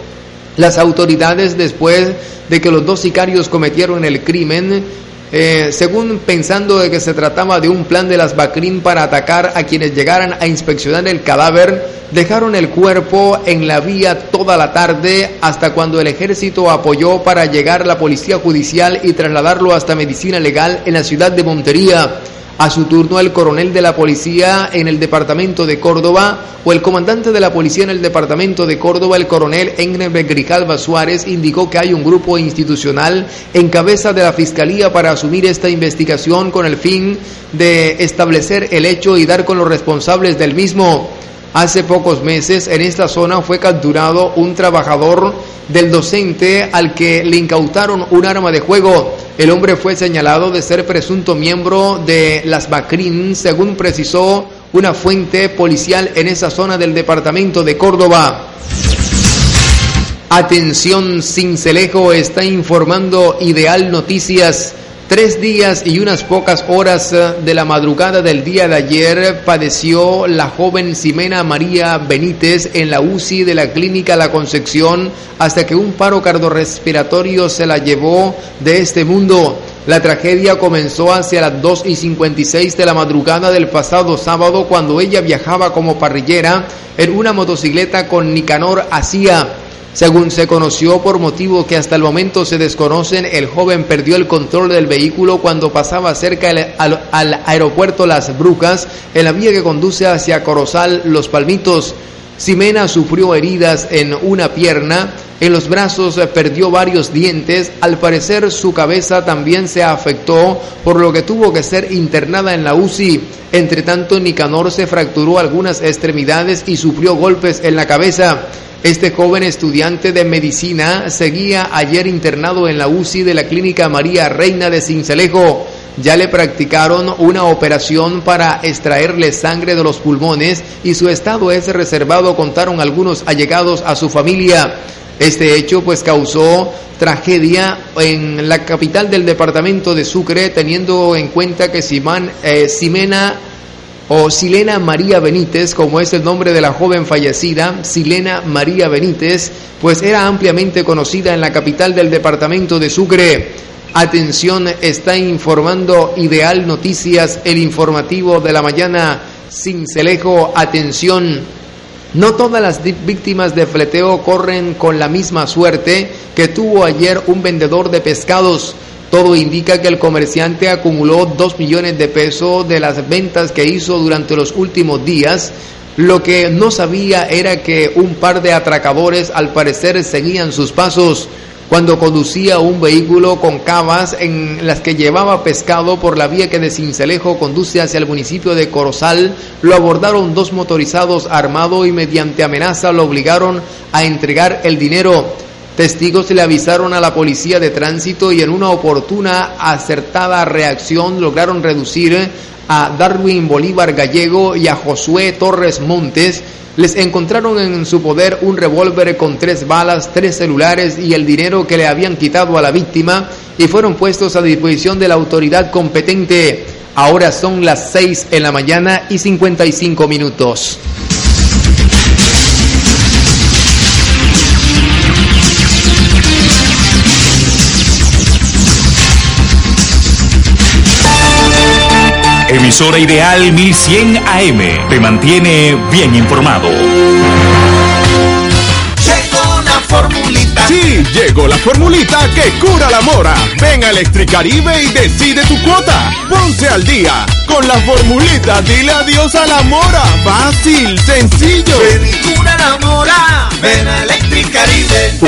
S3: Las autoridades, después de que los dos sicarios cometieron el crimen, eh, según pensando de que se trataba de un plan de las Bacrín para atacar a quienes llegaran a inspeccionar el cadáver, dejaron el cuerpo en la vía toda la tarde hasta cuando el ejército apoyó para llegar la policía judicial y trasladarlo hasta medicina legal en la ciudad de Montería. A su turno, el coronel de la policía en el departamento de Córdoba o el comandante de la policía en el departamento de Córdoba, el coronel Engne Grijalva Suárez, indicó que hay un grupo institucional en cabeza de la Fiscalía para asumir esta investigación con el fin de establecer el hecho y dar con los responsables del mismo. Hace pocos meses en esta zona fue capturado un trabajador del docente al que le incautaron un arma de juego. El hombre fue señalado de ser presunto miembro de las Bacrin, según precisó una fuente policial en esa zona del departamento de Córdoba. Atención, Cincelejo está informando Ideal Noticias. Tres días y unas pocas horas eh, de la madrugada del día de ayer padeció la joven Ximena María Benítez en la UCI de la Clínica La Concepción hasta que un paro cardiorrespiratorio se la llevó de este mundo. La tragedia comenzó hacia las 2 y 56 de la madrugada del pasado sábado cuando ella viajaba como parrillera en una motocicleta con Nicanor Asia. Según se conoció por motivos que hasta el momento se desconocen, el joven perdió el control del vehículo cuando pasaba cerca al, aeropuerto Las Brujas en la vía que conduce hacia Corozal Los Palmitos. Ximena sufrió heridas en una pierna, en los brazos perdió varios dientes, al parecer su cabeza también se afectó, por lo que tuvo que ser internada en la UCI. Entre tanto, Nicanor se fracturó algunas extremidades y sufrió golpes en la cabeza. Este joven estudiante de medicina seguía ayer internado en la UCI de la Clínica María Reina de Cincelejo. Ya le practicaron una operación para extraerle sangre de los pulmones y su estado es reservado, contaron algunos allegados a su familia. Este hecho pues causó tragedia en la capital del departamento de Sucre, teniendo en cuenta que Simán, eh, Simena o Silena María Benítez, como es el nombre de la joven fallecida, Silena María Benítez, pues era ampliamente conocida en la capital del departamento de Sucre. Atención, está informando Ideal Noticias, el informativo de la mañana, Cincelejo, atención. No todas las víctimas de fleteo corren con la misma suerte que tuvo ayer un vendedor de pescados. Todo indica que el comerciante acumuló 2 millones de pesos de las ventas que hizo durante los últimos días. Lo que no sabía era que un par de atracadores al parecer seguían sus pasos cuando conducía un vehículo con cavas en las que llevaba pescado por la vía que de Cincelejo conduce hacia el municipio de Corozal, lo abordaron dos motorizados armados y mediante amenaza lo obligaron a entregar el dinero. Testigos le avisaron a la policía de tránsito y en una oportuna, acertada reacción lograron reducir a Darwin Bolívar Gallego y a Josué Torres Montes. Les encontraron en su poder un revólver con tres balas, tres celulares y el dinero que le habían quitado a la víctima y fueron puestos a disposición de la autoridad competente. Ahora son las 6 en la mañana y 55 minutos.
S1: Emisora Ideal 1100 AM te mantiene bien informado.
S6: Llegó la formulita.
S2: Sí, llegó la formulita que cura la mora. Ven a Electricaribe y decide tu cuota. Ponce al día con la formulita. Dile adiós a la mora. Fácil, sencillo.
S6: Ven y cura la mora. Ven a Electricaribe.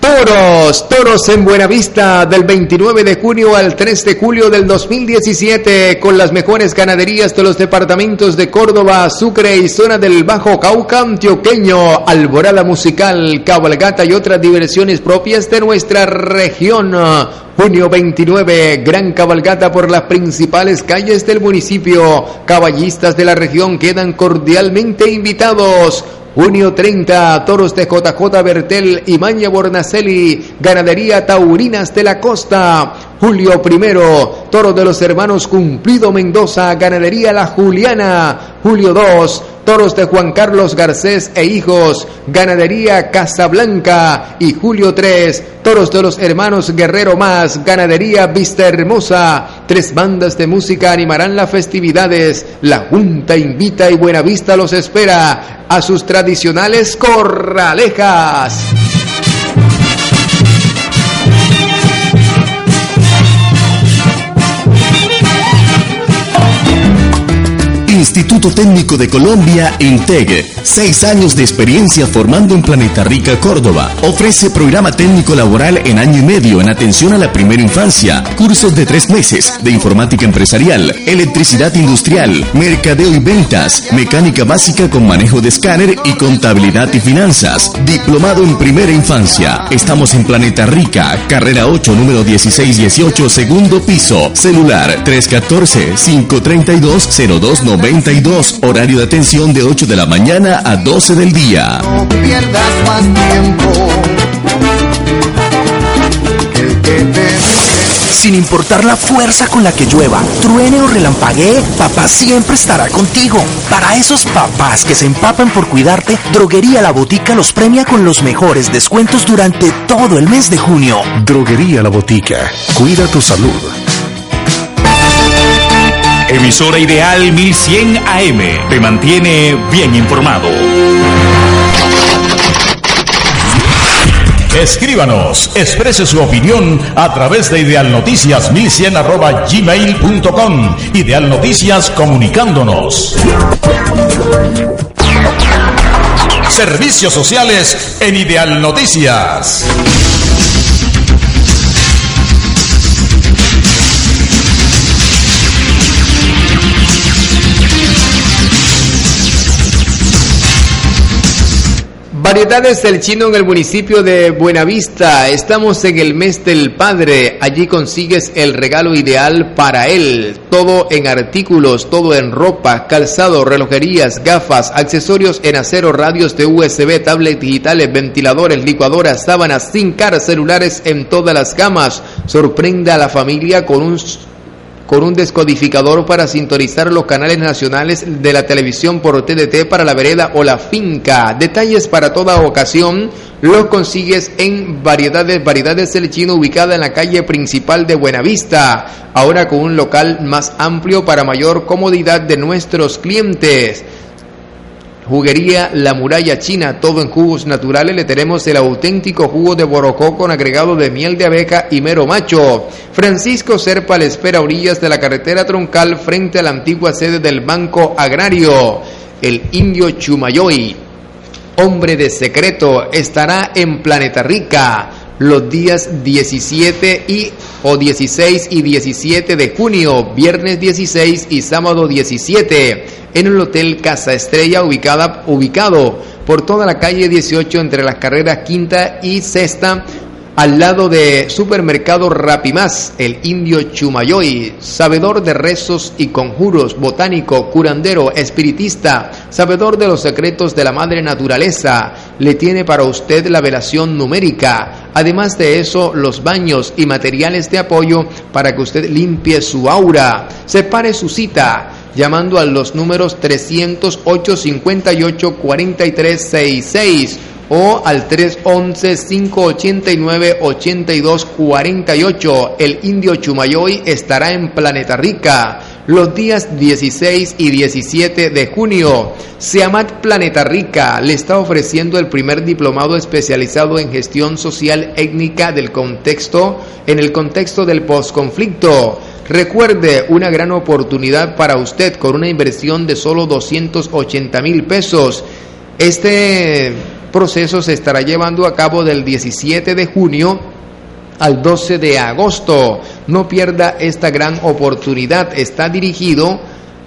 S3: Toros, toros en Buenavista del 29 de junio al 3 de julio del 2017 con las mejores ganaderías de los departamentos de Córdoba, Sucre y zona del Bajo Cauca Antioqueño, Alborada Musical, Cabalgata y otras diversiones propias de nuestra región. Junio 29, gran cabalgata por las principales calles del municipio. Caballistas de la región quedan cordialmente invitados. Junio 30, toros de JJ Bertel y Maña Bornaceli, ganadería Taurinas de la Costa. Julio primero, toros de los hermanos Cumplido Mendoza, ganadería La Juliana. Julio 2, toros de Juan Carlos Garcés e hijos, ganadería Casablanca. Y Julio 3, toros de los hermanos Guerrero Más, ganadería Vista Hermosa. Tres bandas de música animarán las festividades. La Junta invita y Buenavista los espera a sus tradicionales corralejas.
S8: Instituto Técnico de Colombia, INTEG. Seis años de experiencia formando en Planeta Rica, Córdoba. Ofrece programa técnico laboral en año y medio en atención a la primera infancia, cursos de tres meses de informática empresarial, electricidad industrial, mercadeo y ventas, mecánica básica con manejo de escáner y contabilidad y finanzas. Diplomado en primera infancia. Estamos en Planeta Rica, carrera 8, número 1618, segundo piso. Celular 314-532-0292. Horario de atención de 8 de la mañana a 12 del día.
S6: No pierdas más tiempo.
S7: Sin importar la fuerza con la que llueva, truene o relampaguee, papá siempre estará contigo. Para esos papás que se empapan por cuidarte, Droguería La Botica los premia con los mejores descuentos durante todo el mes de junio.
S11: Droguería La Botica. Cuida tu salud.
S1: Emisora Ideal 1100 AM te mantiene bien informado. Escríbanos, exprese su opinión a través de Idealnoticias 1100 arroba gmail.com. Ideal Noticias comunicándonos. Servicios sociales en Ideal Noticias.
S3: Variedades del chino en el municipio de Buenavista. Estamos en el mes del padre. Allí consigues el regalo ideal para él. Todo en artículos, todo en ropa, calzado, relojerías, gafas, accesorios en acero, radios de USB, tablets digitales, ventiladores, licuadoras, sábanas, sin cara, celulares en todas las gamas. Sorprenda a la familia con un con un descodificador para sintonizar los canales nacionales de la televisión por TDT para la vereda o la finca. Detalles para toda ocasión los consigues en Variedades Variedades del Chino ubicada en la calle principal de Buenavista, ahora con un local más amplio para mayor comodidad de nuestros clientes. Juguería La Muralla China, todo en jugos naturales. Le tenemos el auténtico jugo de borocó con agregado de miel de abeja y mero macho. Francisco Serpa le espera a orillas de la carretera troncal frente a la antigua sede del Banco Agrario. El indio Chumayoy, hombre de secreto, estará en Planeta Rica los días 17 y o 16 y 17 de junio, viernes 16 y sábado 17, en el Hotel Casa Estrella ubicada, ubicado por toda la calle 18 entre las carreras quinta y sexta al lado de Supermercado Rapimás, el indio Chumayoy, sabedor de rezos y conjuros, botánico, curandero, espiritista, sabedor de los secretos de la madre naturaleza, le tiene para usted la velación numérica, además de eso los baños y materiales de apoyo para que usted limpie su aura, separe su cita llamando a los números 308 58 43 66 o al 311-589-8248. El indio Chumayoy estará en Planeta Rica los días 16 y 17 de junio. Seamat Planeta Rica le está ofreciendo el primer diplomado especializado en gestión social étnica del contexto en el contexto del posconflicto. Recuerde, una gran oportunidad para usted con una inversión de solo 280 mil pesos. Este proceso se estará llevando a cabo del 17 de junio al 12 de agosto. No pierda esta gran oportunidad. Está dirigido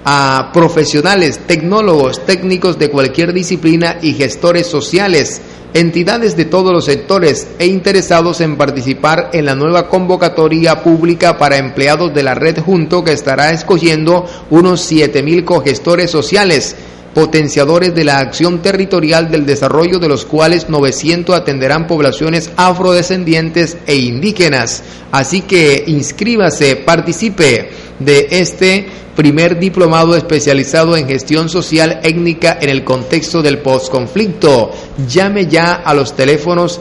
S3: a profesionales, tecnólogos, técnicos de cualquier disciplina y gestores sociales, entidades de todos los sectores e interesados en participar en la nueva convocatoria pública para empleados de la red junto que estará escogiendo unos 7.000 cogestores sociales potenciadores de la acción territorial del desarrollo de los cuales 900 atenderán poblaciones afrodescendientes e indígenas. Así que inscríbase, participe de este primer diplomado especializado en gestión social étnica en el contexto del postconflicto. Llame ya a los teléfonos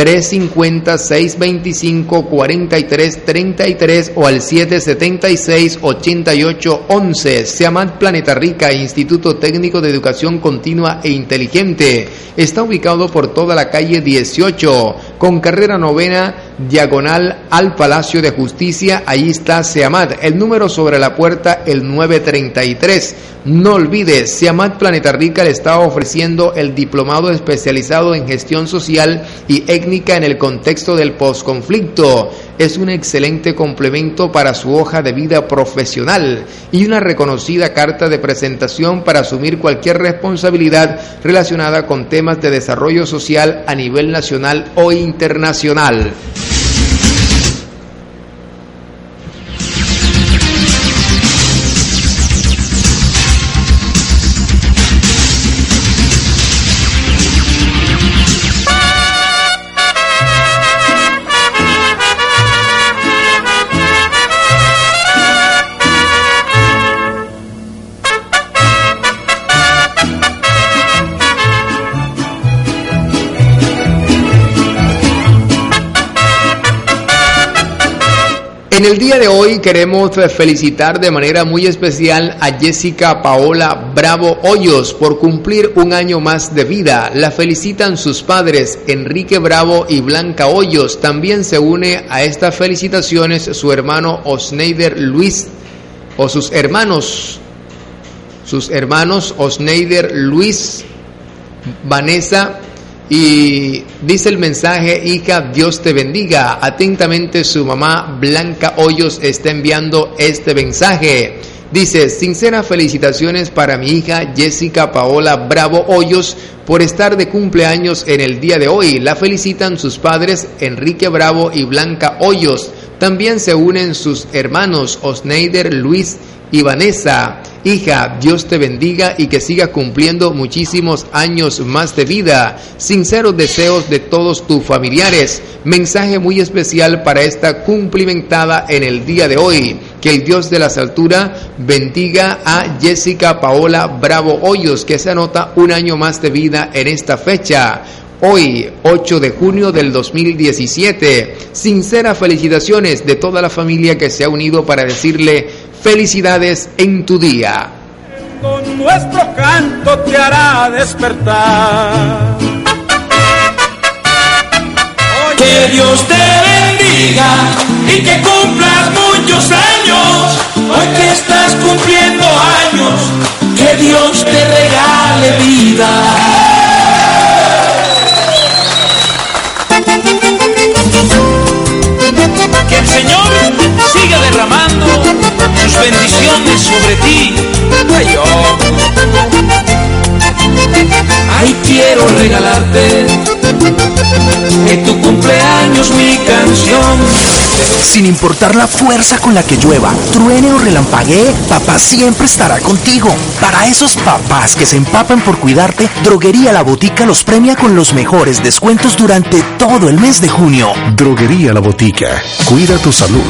S3: 350-625-4333 o al 776-8811. Seamat Planeta Rica, Instituto Técnico de Educación Continua e Inteligente. Está ubicado por toda la calle 18 con carrera novena, diagonal al Palacio de Justicia. Ahí está Seamat. El número sobre la puerta, el 933. No olvides, Seamat Planeta Rica le está ofreciendo el diplomado especializado en gestión social y étnica en el contexto del posconflicto. Es un excelente complemento para su hoja de vida profesional y una reconocida carta de presentación para asumir cualquier responsabilidad relacionada con temas de desarrollo social a nivel nacional o internacional. En el día de hoy queremos felicitar de manera muy especial a Jessica Paola Bravo Hoyos por cumplir un año más de vida. La felicitan sus padres Enrique Bravo y Blanca Hoyos. También se une a estas felicitaciones su hermano Osneider Luis o sus hermanos, sus hermanos Osneider Luis, Vanessa y dice el mensaje, hija, Dios te bendiga. Atentamente su mamá Blanca Hoyos está enviando este mensaje. Dice, sinceras felicitaciones para mi hija Jessica Paola Bravo Hoyos por estar de cumpleaños en el día de hoy. La felicitan sus padres Enrique Bravo y Blanca Hoyos. También se unen sus hermanos Osneider Luis y Vanessa. Hija, Dios te bendiga y que siga cumpliendo muchísimos años más de vida. Sinceros deseos de todos tus familiares. Mensaje muy especial para esta cumplimentada en el día de hoy. Que el Dios de las alturas bendiga a Jessica Paola Bravo Hoyos, que se anota un año más de vida en esta fecha. Hoy, 8 de junio del 2017. Sinceras felicitaciones de toda la familia que se ha unido para decirle felicidades en tu día.
S12: Con nuestro canto te hará despertar.
S6: Que Dios te bendiga y que cumplas muchos años. Hoy que estás cumpliendo años, que Dios te regale vida.
S12: Señor siga derramando sus bendiciones sobre ti. Ay, oh.
S6: Ay, quiero regalarte en tu cumpleaños mi canción.
S7: Sin importar la fuerza con la que llueva, truene o relampaguee, papá siempre estará contigo. Para esos papás que se empapan por cuidarte, Droguería La Botica los premia con los mejores descuentos durante todo el mes de junio.
S11: Droguería La Botica. Cuida tu salud.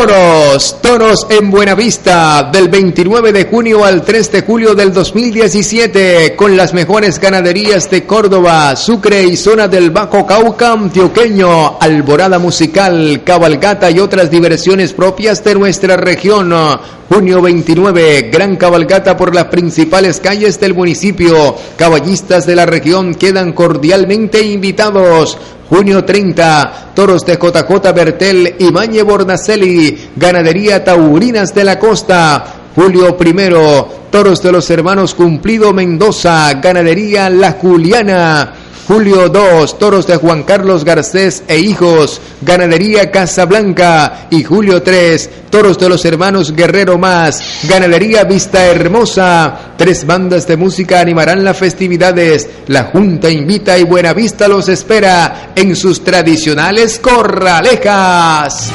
S3: Toros, toros en Buenavista, del 29 de junio al 3 de julio del 2017, con las mejores ganaderías de Córdoba, Sucre y zona del Bajo Cauca antioqueño, alborada musical, cabalgata y otras diversiones propias de nuestra región. Junio 29, gran cabalgata por las principales calles del municipio. Caballistas de la región quedan cordialmente invitados. Junio 30, toros de JJ Bertel y Mañe Bornacelli, ganadería Taurinas de la Costa. Julio primero, toros de los hermanos Cumplido Mendoza, ganadería La Juliana. Julio 2, toros de Juan Carlos Garcés e hijos, ganadería Casablanca. Y julio 3, toros de los hermanos Guerrero Más, ganadería Vista Hermosa. Tres bandas de música animarán las festividades. La Junta invita y Buenavista los espera en sus tradicionales corralejas.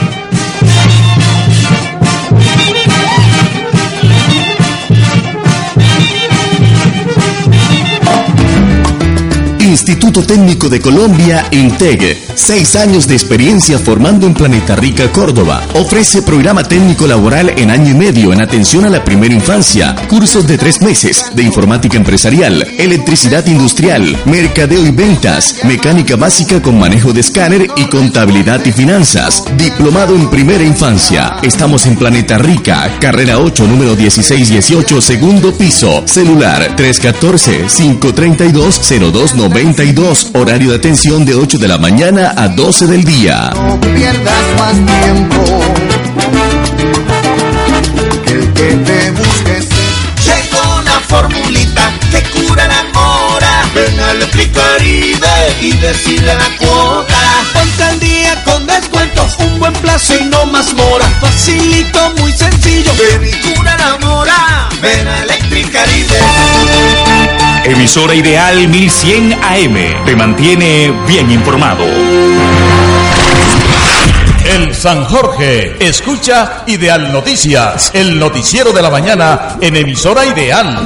S8: Instituto Técnico de Colombia, INTEG. Seis años de experiencia formando en Planeta Rica, Córdoba. Ofrece programa técnico laboral en año y medio en atención a la primera infancia. Cursos de tres meses de informática empresarial, electricidad industrial, mercadeo y ventas, mecánica básica con manejo de escáner y contabilidad y finanzas. Diplomado en primera infancia. Estamos en Planeta Rica, carrera 8, número 1618, segundo piso. Celular 314-532-0292. Horario de atención de 8 de la mañana a 12 del día.
S6: No pierdas más tiempo. El que te busques. Llegó la formulita que cura la mora. Ven a Electricaribe y decirle la cuota. Ponte al día con descuentos, un buen plazo y no más mora. Facilito, muy sencillo. Ven y cura la mora. Ven a Electricaribe.
S13: Emisora Ideal 1100 AM te mantiene bien informado.
S14: El San Jorge escucha Ideal Noticias, el noticiero de la mañana en emisora Ideal.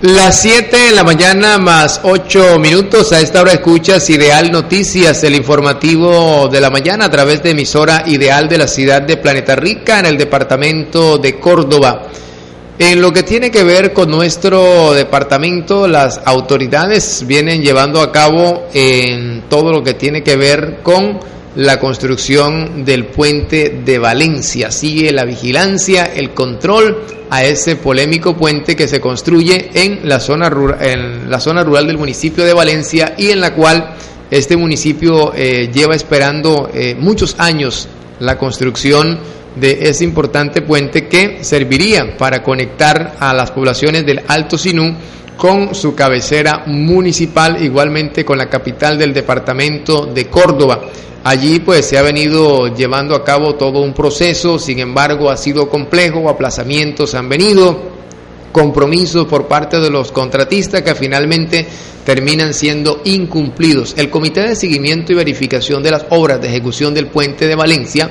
S3: Las 7 de la mañana más 8 minutos. A esta hora escuchas Ideal Noticias, el informativo de la mañana a través de emisora Ideal de la ciudad de Planeta Rica en el departamento de Córdoba. En lo que tiene que ver con nuestro departamento, las autoridades vienen llevando a cabo en todo lo que tiene que ver con la construcción del puente de Valencia. Sigue la vigilancia, el control a ese polémico puente que se construye en la zona, rura- en la zona rural del municipio de Valencia y en la cual este municipio eh, lleva esperando eh, muchos años la construcción de ese importante puente que serviría para conectar a las poblaciones del Alto Sinú con su cabecera municipal, igualmente con la capital del departamento de Córdoba. Allí pues se ha venido llevando a cabo todo un proceso, sin embargo ha sido complejo, aplazamientos han venido, compromisos por parte de los contratistas que finalmente terminan siendo incumplidos. El Comité de Seguimiento y Verificación de las Obras de Ejecución del Puente de Valencia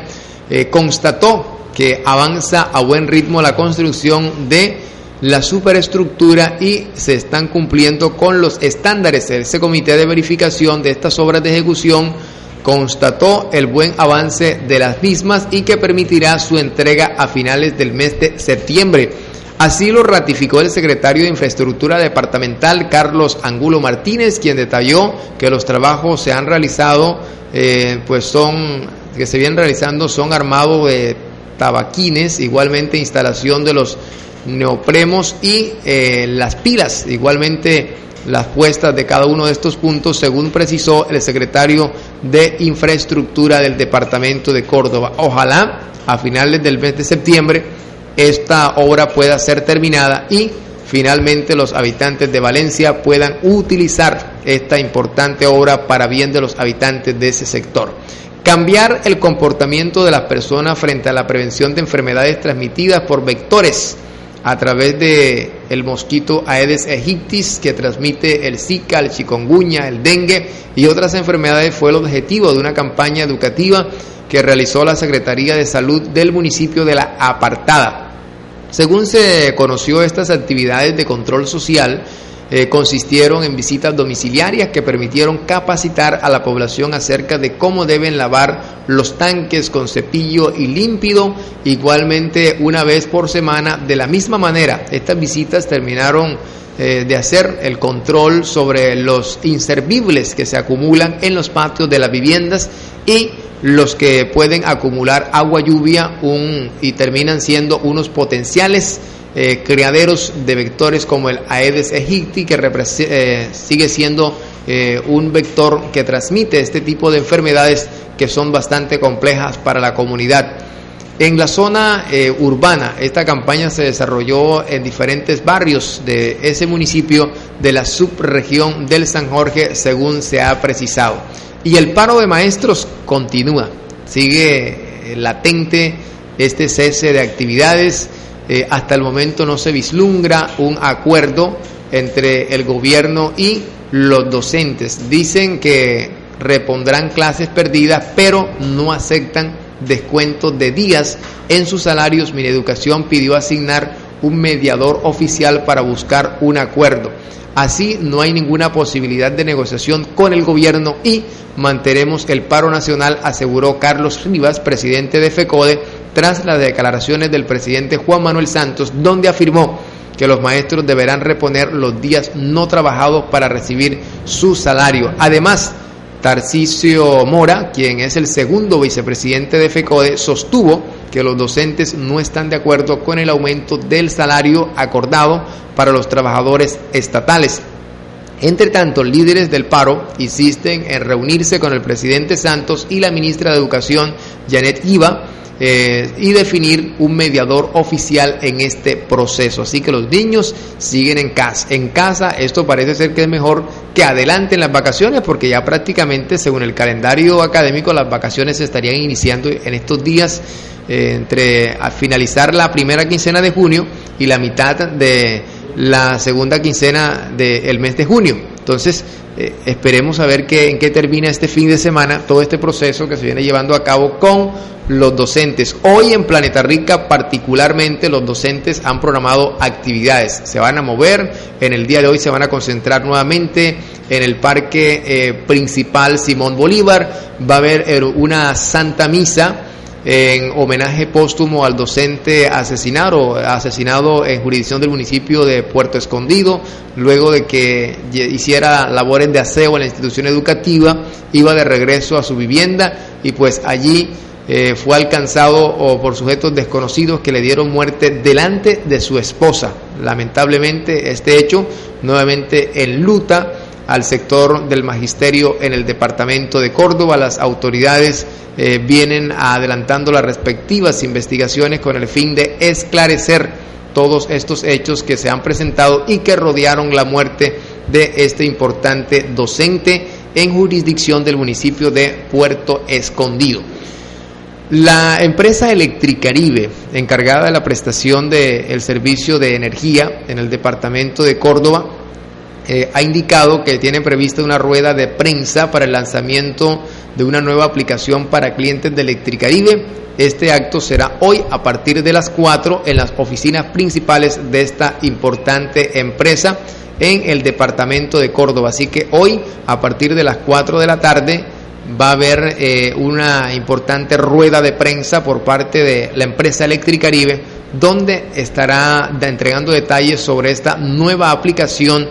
S3: eh, constató que avanza a buen ritmo la construcción de la superestructura y se están cumpliendo con los estándares. Ese comité de verificación de estas obras de ejecución constató el buen avance de las mismas y que permitirá su entrega a finales del mes de septiembre. Así lo ratificó el secretario de Infraestructura Departamental, Carlos Angulo Martínez, quien detalló que los trabajos se han realizado, eh, pues son, que se vienen realizando, son armados de tabaquines, igualmente instalación de los neopremos y eh, las pilas, igualmente las puestas de cada uno de estos puntos, según precisó el secretario de Infraestructura del Departamento de Córdoba. Ojalá a finales del mes de septiembre esta obra pueda ser terminada y finalmente los habitantes de Valencia puedan utilizar esta importante obra para bien de los habitantes de ese sector. Cambiar el comportamiento de las personas frente a la prevención de enfermedades transmitidas por vectores a través de el mosquito Aedes aegyptis que transmite el Zika, el chikungunya, el dengue y otras enfermedades fue el objetivo de una campaña educativa que realizó la Secretaría de Salud del municipio de La Apartada. Según se conoció, estas actividades de control social eh, consistieron en visitas domiciliarias que permitieron capacitar a la población acerca de cómo deben lavar los tanques con cepillo y límpido, igualmente una vez por semana. De la misma manera, estas visitas terminaron eh, de hacer el control sobre los inservibles que se acumulan en los patios de las viviendas y los que pueden acumular agua lluvia y terminan siendo unos potenciales eh, criaderos de vectores como el Aedes aegypti que eh, sigue siendo eh, un vector que transmite este tipo de enfermedades que son bastante complejas para la comunidad. En la zona eh, urbana, esta campaña se desarrolló en diferentes barrios de ese municipio de la subregión del San Jorge, según se ha precisado. Y el paro de maestros continúa, sigue latente este cese de actividades. Eh, hasta el momento no se vislumbra un acuerdo entre el gobierno y los docentes. Dicen que repondrán clases perdidas, pero no aceptan descuentos de días en sus salarios. Mineducación pidió asignar un mediador oficial para buscar un acuerdo. Así no hay ninguna posibilidad de negociación con el gobierno y mantenemos el paro nacional, aseguró Carlos Rivas, presidente de FECODE, tras las declaraciones del presidente Juan Manuel Santos, donde afirmó que los maestros deberán reponer los días no trabajados para recibir su salario. Además, Tarcisio Mora, quien es el segundo vicepresidente de FECODE, sostuvo que los docentes no están de acuerdo con el aumento del salario acordado para los trabajadores estatales. Entre tanto, líderes del paro insisten en reunirse con el presidente Santos y la ministra de Educación, Janet Iba, eh, y definir un mediador oficial en este proceso. Así que los niños siguen en casa. En casa esto parece ser que es mejor que adelanten las vacaciones porque ya prácticamente según el calendario académico las vacaciones se estarían iniciando en estos días eh, entre a finalizar la primera quincena de junio y la mitad de la segunda quincena del mes de junio. Entonces, eh, esperemos a ver qué, en qué termina este fin de semana todo este proceso que se viene llevando a cabo con los docentes. Hoy en Planeta Rica particularmente los docentes han programado actividades. Se van a mover, en el día de hoy se van a concentrar nuevamente en el parque eh, principal Simón Bolívar. Va a haber eh, una santa misa en homenaje póstumo al docente asesinado, asesinado en jurisdicción del municipio de Puerto Escondido, luego de que hiciera labores de aseo en la institución educativa, iba de regreso a su vivienda y pues allí eh, fue alcanzado por sujetos desconocidos que le dieron muerte delante de su esposa. Lamentablemente este hecho nuevamente enluta al sector del magisterio en el departamento de Córdoba. Las autoridades eh, vienen adelantando las respectivas investigaciones con el fin de esclarecer todos estos hechos que se han presentado y que rodearon la muerte de este importante docente en jurisdicción del municipio de Puerto Escondido. La empresa Electricaribe, encargada de la prestación del servicio de energía en el departamento de Córdoba, eh, ha indicado que tiene prevista una rueda de prensa para el lanzamiento de una nueva aplicación para clientes de Electricaribe. Este acto será hoy a partir de las 4 en las oficinas principales de esta importante empresa en el departamento de Córdoba. Así que hoy a partir de las 4 de la tarde va a haber eh, una importante rueda de prensa por parte de la empresa Electricaribe donde estará entregando detalles sobre esta nueva aplicación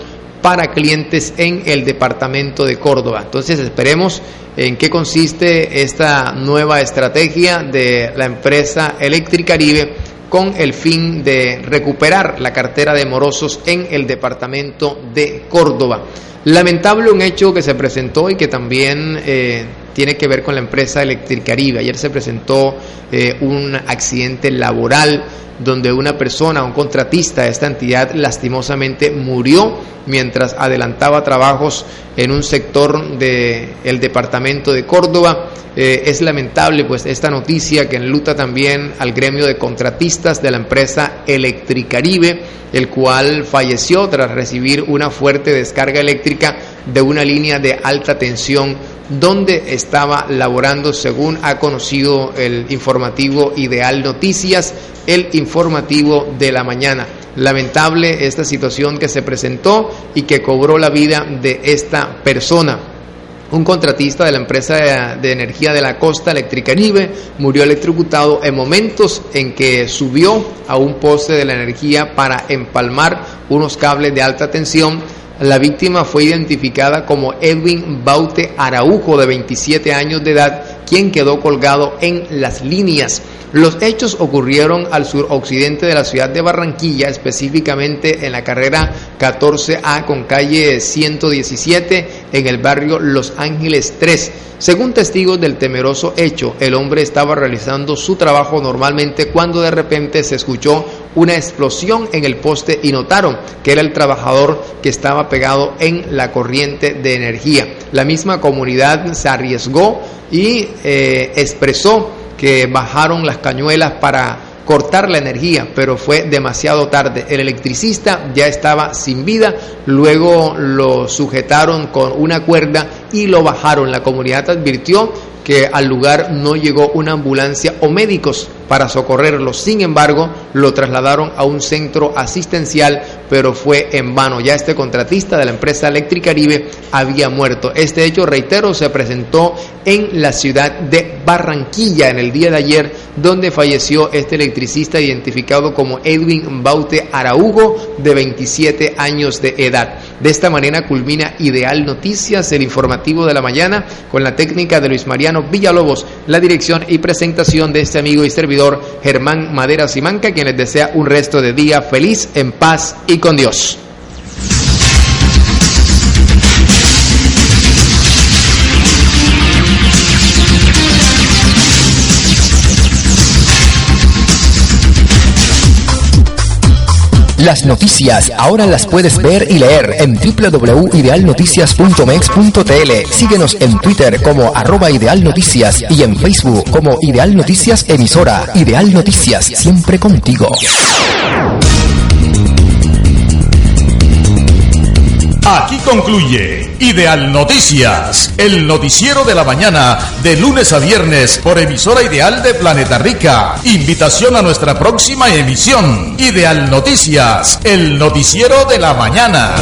S3: para clientes en el departamento de Córdoba. Entonces esperemos en qué consiste esta nueva estrategia de la empresa Electricaribe con el fin de recuperar la cartera de morosos en el departamento de Córdoba. Lamentable un hecho que se presentó y que también eh, tiene que ver con la empresa Electricaribe. Ayer se presentó eh, un accidente laboral donde una persona, un contratista de esta entidad, lastimosamente murió mientras adelantaba trabajos en un sector del departamento de Córdoba. Eh, es lamentable pues esta noticia que enluta también al gremio de contratistas de la empresa Electricaribe, el cual falleció tras recibir una fuerte descarga eléctrica de una línea de alta tensión donde estaba laborando, según ha conocido el informativo Ideal Noticias, el informativo de la mañana. Lamentable esta situación que se presentó y que cobró la vida de esta persona. Un contratista de la empresa de energía de la costa Electricaribe murió electrocutado en momentos en que subió a un poste de la energía para empalmar unos cables de alta tensión la víctima fue identificada como Edwin Baute Araujo, de 27 años de edad, quien quedó colgado en las líneas. Los hechos ocurrieron al suroccidente de la ciudad de Barranquilla, específicamente en la carrera 14A con calle 117 en el barrio Los Ángeles 3. Según testigos del temeroso hecho, el hombre estaba realizando su trabajo normalmente cuando de repente se escuchó una explosión en el poste y notaron que era el trabajador que estaba pegado en la corriente de energía. La misma comunidad se arriesgó y eh, expresó que bajaron las cañuelas para cortar la energía, pero fue demasiado tarde. El electricista ya estaba sin vida, luego lo sujetaron con una cuerda y lo bajaron. La comunidad advirtió que al lugar no llegó una ambulancia o médicos para socorrerlo. Sin embargo, lo trasladaron a un centro asistencial, pero fue en vano. Ya este contratista de la empresa Electricaribe había muerto. Este hecho, reitero, se presentó en la ciudad de Barranquilla en el día de ayer, donde falleció este electricista identificado como Edwin Baute Araujo, de 27 años de edad. De esta manera culmina Ideal Noticias, el informativo de la mañana, con la técnica de Luis Mariano Villalobos, la dirección y presentación de este amigo y servidor Germán Madera Simanca, quien les desea un resto de día feliz, en paz y con Dios.
S15: Las noticias ahora las puedes ver y leer en www.idealnoticias.mex.tl. Síguenos en Twitter como arroba y en Facebook como Ideal Noticias Emisora. Ideal Noticias, siempre contigo.
S14: Aquí concluye Ideal Noticias, el noticiero de la mañana de lunes a viernes por emisora ideal de Planeta Rica. Invitación a nuestra próxima emisión. Ideal Noticias, el noticiero de la mañana.